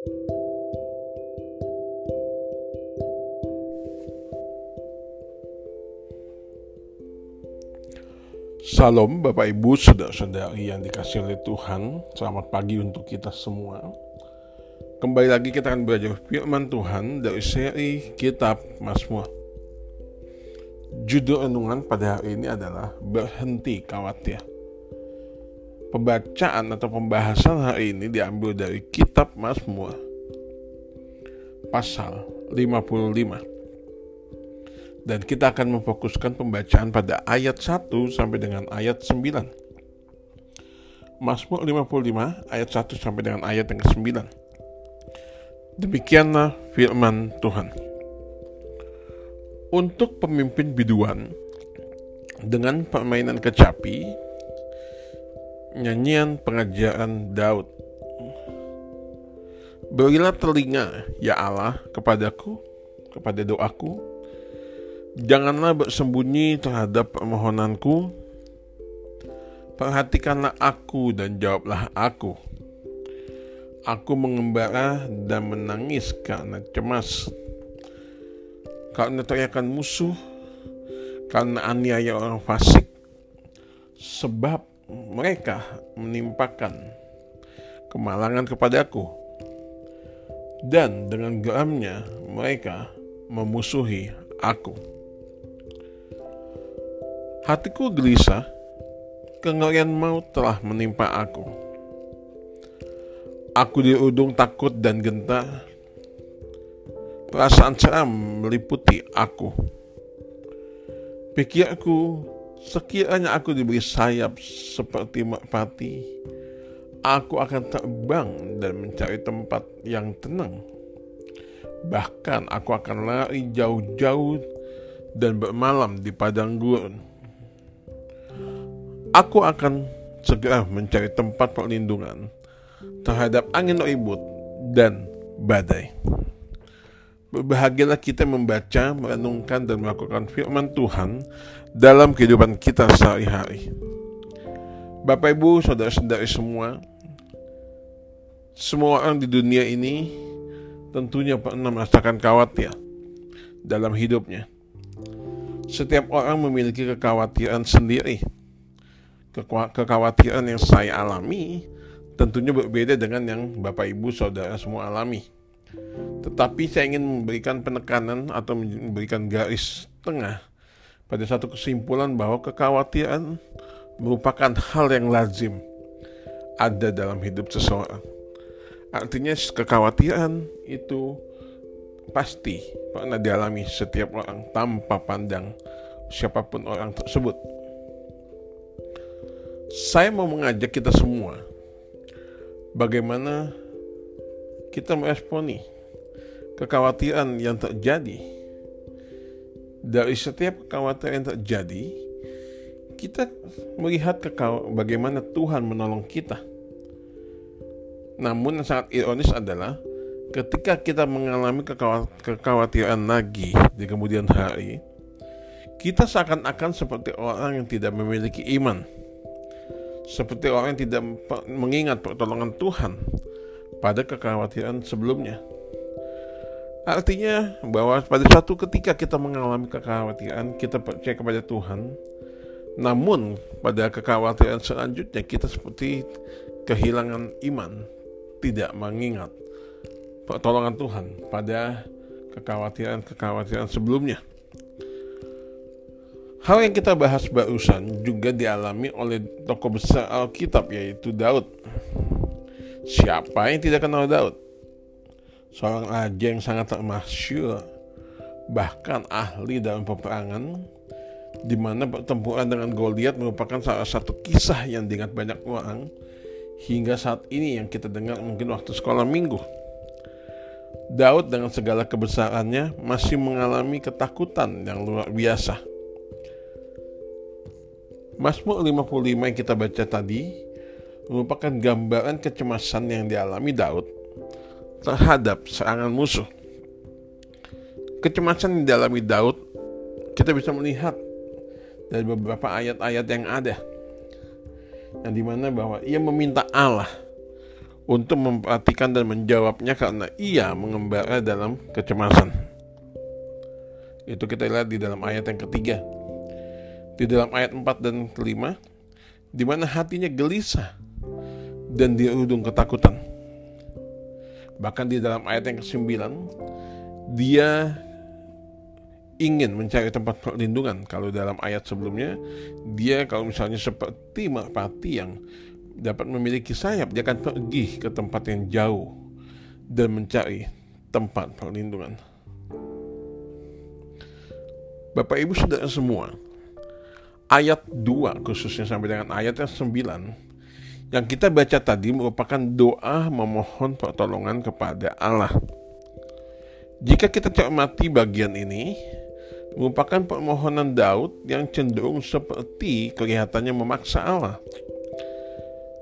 Salam Bapak Ibu Saudara-saudari yang dikasih oleh Tuhan. Selamat pagi untuk kita semua. Kembali lagi kita akan belajar firman Tuhan dari seri Kitab Mazmur. Judul renungan pada hari ini adalah Berhenti Khawatir Pembacaan atau pembahasan hari ini diambil dari Kitab Mazmur Pasal 55 dan kita akan memfokuskan pembacaan pada ayat 1 sampai dengan ayat 9. Mazmur 55 ayat 1 sampai dengan ayat yang ke-9. Demikianlah firman Tuhan. Untuk pemimpin biduan dengan permainan kecapi, nyanyian pengajaran Daud. Berilah telinga, ya Allah, kepadaku, kepada doaku, Janganlah bersembunyi terhadap permohonanku. Perhatikanlah aku dan jawablah aku. Aku mengembara dan menangis karena cemas. Karena teriakan musuh, karena aniaya orang fasik. Sebab mereka menimpakan kemalangan kepadaku. Dan dengan geramnya mereka memusuhi aku. Hatiku gelisah, kengerian maut telah menimpa aku. Aku diudung takut dan gentar. Perasaan seram meliputi aku. Pikirku, sekiranya aku diberi sayap seperti merpati, aku akan terbang dan mencari tempat yang tenang. Bahkan aku akan lari jauh-jauh dan bermalam di padang gurun Aku akan segera mencari tempat perlindungan terhadap angin ribut dan badai. Berbahagialah kita membaca, merenungkan, dan melakukan firman Tuhan dalam kehidupan kita sehari-hari. Bapak Ibu, saudara-saudari semua, semua orang di dunia ini tentunya pernah merasakan khawatir dalam hidupnya. Setiap orang memiliki kekhawatiran sendiri kekhawatiran yang saya alami tentunya berbeda dengan yang Bapak Ibu Saudara semua alami. Tetapi saya ingin memberikan penekanan atau memberikan garis tengah pada satu kesimpulan bahwa kekhawatiran merupakan hal yang lazim ada dalam hidup seseorang. Artinya kekhawatiran itu pasti pernah dialami setiap orang tanpa pandang siapa pun orang tersebut saya mau mengajak kita semua bagaimana kita meresponi kekhawatiran yang terjadi. Dari setiap kekhawatiran yang terjadi, kita melihat bagaimana Tuhan menolong kita. Namun yang sangat ironis adalah ketika kita mengalami kekhawatiran lagi di kemudian hari, kita seakan-akan seperti orang yang tidak memiliki iman seperti orang yang tidak mengingat pertolongan Tuhan pada kekhawatiran sebelumnya. Artinya bahwa pada suatu ketika kita mengalami kekhawatiran, kita percaya kepada Tuhan, namun pada kekhawatiran selanjutnya kita seperti kehilangan iman, tidak mengingat pertolongan Tuhan pada kekhawatiran-kekhawatiran sebelumnya. Hal yang kita bahas barusan juga dialami oleh tokoh besar Alkitab yaitu Daud. Siapa yang tidak kenal Daud? Seorang raja yang sangat termasyur, bahkan ahli dalam peperangan, di mana pertempuran dengan Goliat merupakan salah satu kisah yang diingat banyak orang hingga saat ini yang kita dengar mungkin waktu sekolah minggu. Daud dengan segala kebesarannya masih mengalami ketakutan yang luar biasa Mazmur 55 yang kita baca tadi merupakan gambaran kecemasan yang dialami Daud terhadap serangan musuh. Kecemasan yang dialami Daud kita bisa melihat dari beberapa ayat-ayat yang ada yang di mana bahwa ia meminta Allah untuk memperhatikan dan menjawabnya karena ia mengembara dalam kecemasan. Itu kita lihat di dalam ayat yang ketiga. Di dalam ayat 4 dan kelima, di mana hatinya gelisah dan dirudung ketakutan. Bahkan di dalam ayat yang ke-9, dia ingin mencari tempat perlindungan. Kalau dalam ayat sebelumnya, dia kalau misalnya seperti merpati yang dapat memiliki sayap, dia akan pergi ke tempat yang jauh dan mencari tempat perlindungan. Bapak Ibu Saudara semua, ayat 2 khususnya sampai dengan ayat yang 9 yang kita baca tadi merupakan doa memohon pertolongan kepada Allah. Jika kita cermati bagian ini, merupakan permohonan Daud yang cenderung seperti kelihatannya memaksa Allah.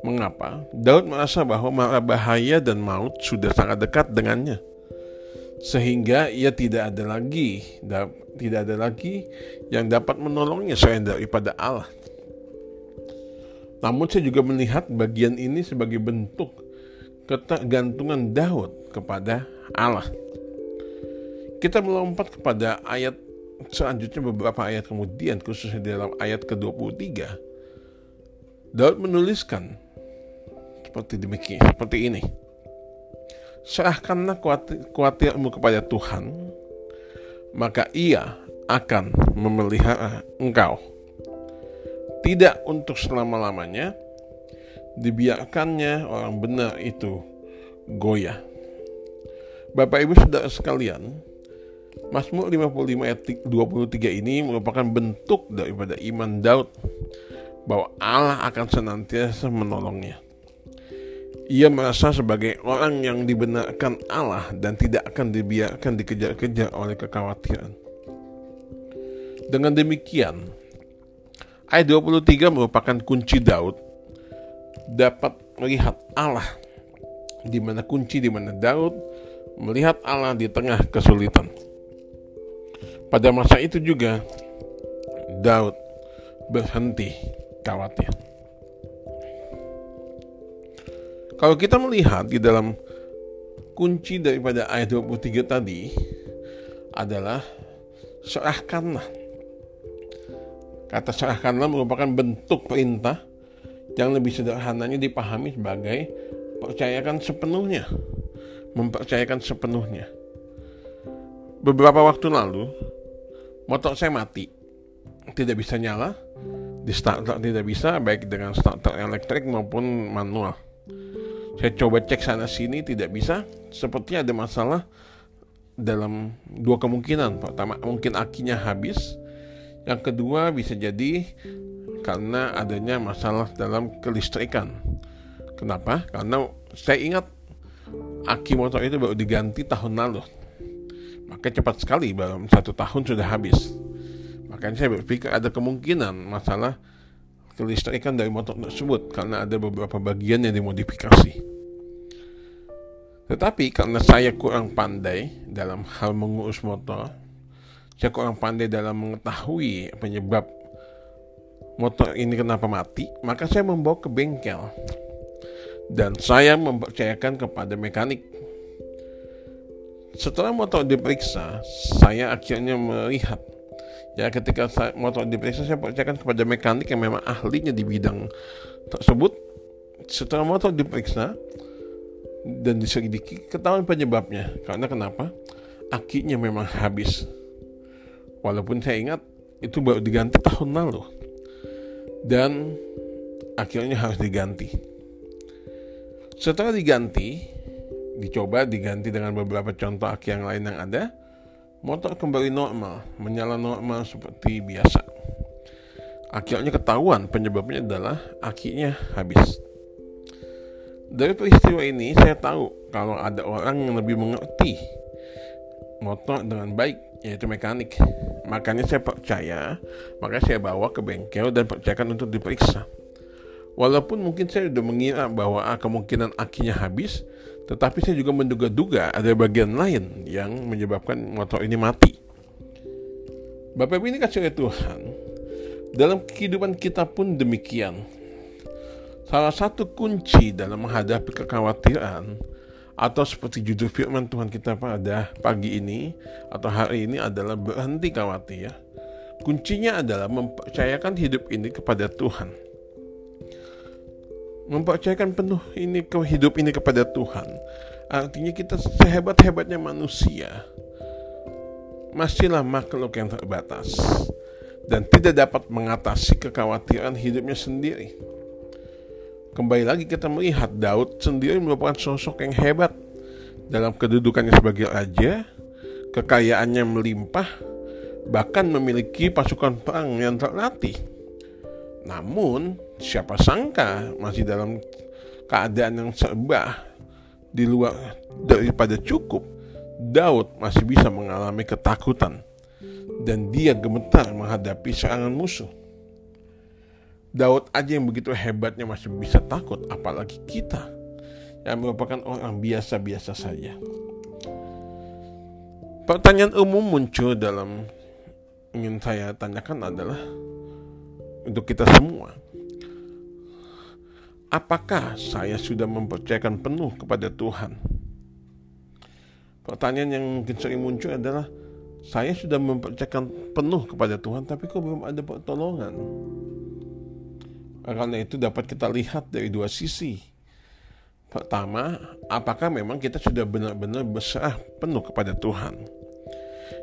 Mengapa? Daud merasa bahwa mara bahaya dan maut sudah sangat dekat dengannya. Sehingga ia tidak ada lagi tidak ada lagi yang dapat menolongnya selain daripada Allah. Namun saya juga melihat bagian ini sebagai bentuk ketergantungan Daud kepada Allah. Kita melompat kepada ayat selanjutnya beberapa ayat kemudian khususnya di dalam ayat ke-23 Daud menuliskan seperti demikian, seperti ini. Serahkanlah khawatirmu kepada Tuhan, maka ia akan memelihara engkau. Tidak untuk selama-lamanya, dibiarkannya orang benar itu goyah. Bapak Ibu Saudara sekalian, Mazmur 55 ayat 23 ini merupakan bentuk daripada iman Daud bahwa Allah akan senantiasa menolongnya. Ia merasa sebagai orang yang dibenarkan Allah dan tidak akan dibiarkan dikejar-kejar oleh kekhawatiran. Dengan demikian, ayat 23 merupakan kunci Daud dapat melihat Allah di mana kunci di mana Daud melihat Allah di tengah kesulitan. Pada masa itu juga Daud berhenti khawatir. Kalau kita melihat di dalam kunci daripada ayat 23 tadi adalah serahkanlah. Kata serahkanlah merupakan bentuk perintah yang lebih sederhananya dipahami sebagai percayakan sepenuhnya. Mempercayakan sepenuhnya. Beberapa waktu lalu, motor saya mati. Tidak bisa nyala, di starter tidak bisa, baik dengan starter elektrik maupun manual saya coba cek sana sini tidak bisa. Seperti ada masalah dalam dua kemungkinan. Pertama mungkin akinya habis. Yang kedua bisa jadi karena adanya masalah dalam kelistrikan. Kenapa? Karena saya ingat aki motor itu baru diganti tahun lalu. Maka cepat sekali dalam satu tahun sudah habis. Makanya saya berpikir ada kemungkinan masalah kelistrikan dari motor tersebut karena ada beberapa bagian yang dimodifikasi. Tetapi karena saya kurang pandai dalam hal mengurus motor, saya kurang pandai dalam mengetahui penyebab motor ini kenapa mati, maka saya membawa ke bengkel dan saya mempercayakan kepada mekanik. Setelah motor diperiksa, saya akhirnya melihat Ya ketika saya, motor diperiksa saya percayakan kepada mekanik yang memang ahlinya di bidang tersebut. Setelah motor diperiksa dan diselidiki ketahuan penyebabnya. Karena kenapa? Akinya memang habis. Walaupun saya ingat itu baru diganti tahun lalu. Dan akhirnya harus diganti. Setelah diganti, dicoba diganti dengan beberapa contoh aki yang lain yang ada, motor kembali normal, menyala normal seperti biasa. Akhirnya ketahuan penyebabnya adalah akinya habis. Dari peristiwa ini saya tahu kalau ada orang yang lebih mengerti motor dengan baik yaitu mekanik. Makanya saya percaya, makanya saya bawa ke bengkel dan percayakan untuk diperiksa. Walaupun mungkin saya sudah mengira bahwa ah, kemungkinan akinya habis, tetapi saya juga menduga-duga ada bagian lain yang menyebabkan motor ini mati. Bapak Ibu ini kasih oleh Tuhan, dalam kehidupan kita pun demikian. Salah satu kunci dalam menghadapi kekhawatiran atau seperti judul firman Tuhan kita pada pagi ini atau hari ini adalah berhenti khawatir. Kuncinya adalah mempercayakan hidup ini kepada Tuhan. Mempercayakan penuh ini ke hidup ini kepada Tuhan. Artinya kita sehebat-hebatnya manusia masihlah makhluk yang terbatas dan tidak dapat mengatasi kekhawatiran hidupnya sendiri. Kembali lagi kita melihat Daud sendiri merupakan sosok yang hebat dalam kedudukannya sebagai raja, kekayaannya melimpah, bahkan memiliki pasukan perang yang terlatih. Namun, siapa sangka masih dalam keadaan yang serba di luar daripada cukup, Daud masih bisa mengalami ketakutan dan dia gemetar menghadapi serangan musuh. Daud aja yang begitu hebatnya masih bisa takut, apalagi kita yang merupakan orang biasa-biasa saja. Pertanyaan umum muncul dalam ingin saya tanyakan adalah untuk kita semua. Apakah saya sudah mempercayakan penuh kepada Tuhan? Pertanyaan yang sering muncul adalah saya sudah mempercayakan penuh kepada Tuhan tapi kok belum ada pertolongan. Karena itu dapat kita lihat dari dua sisi. Pertama, apakah memang kita sudah benar-benar berserah penuh kepada Tuhan?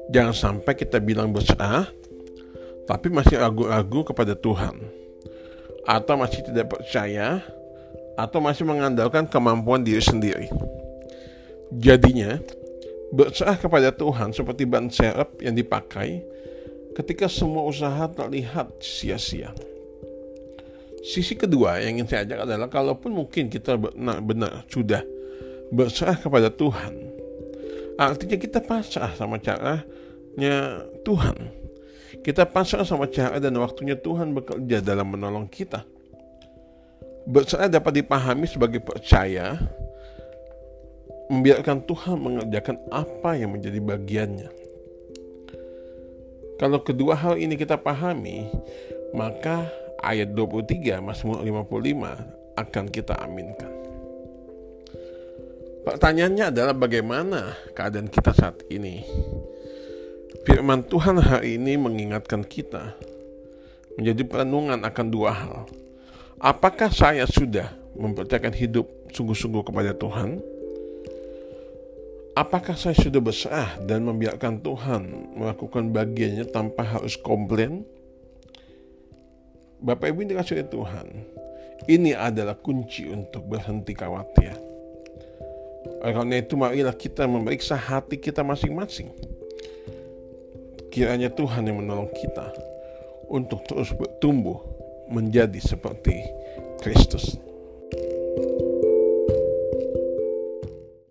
Jangan sampai kita bilang berserah, tapi masih ragu-ragu kepada Tuhan. Atau masih tidak percaya, atau masih mengandalkan kemampuan diri sendiri. Jadinya, berserah kepada Tuhan seperti ban serep yang dipakai ketika semua usaha terlihat sia-sia. Sisi kedua yang ingin saya ajak adalah kalaupun mungkin kita benar-benar sudah berserah kepada Tuhan, artinya kita pasrah sama caranya Tuhan. Kita pasrah sama cara dan waktunya Tuhan bekerja dalam menolong kita. Berserah dapat dipahami sebagai percaya membiarkan Tuhan mengerjakan apa yang menjadi bagiannya. Kalau kedua hal ini kita pahami, maka ayat 23 Mazmur 55 akan kita aminkan. Pertanyaannya adalah bagaimana keadaan kita saat ini? Firman Tuhan hari ini mengingatkan kita menjadi perenungan akan dua hal. Apakah saya sudah mempercayakan hidup sungguh-sungguh kepada Tuhan? Apakah saya sudah besar dan membiarkan Tuhan melakukan bagiannya tanpa harus komplain? Bapak Ibu ini kasih Tuhan, ini adalah kunci untuk berhenti khawatir. Karena itu marilah kita memeriksa hati kita masing-masing. Kiranya Tuhan yang menolong kita untuk terus bertumbuh menjadi seperti Kristus.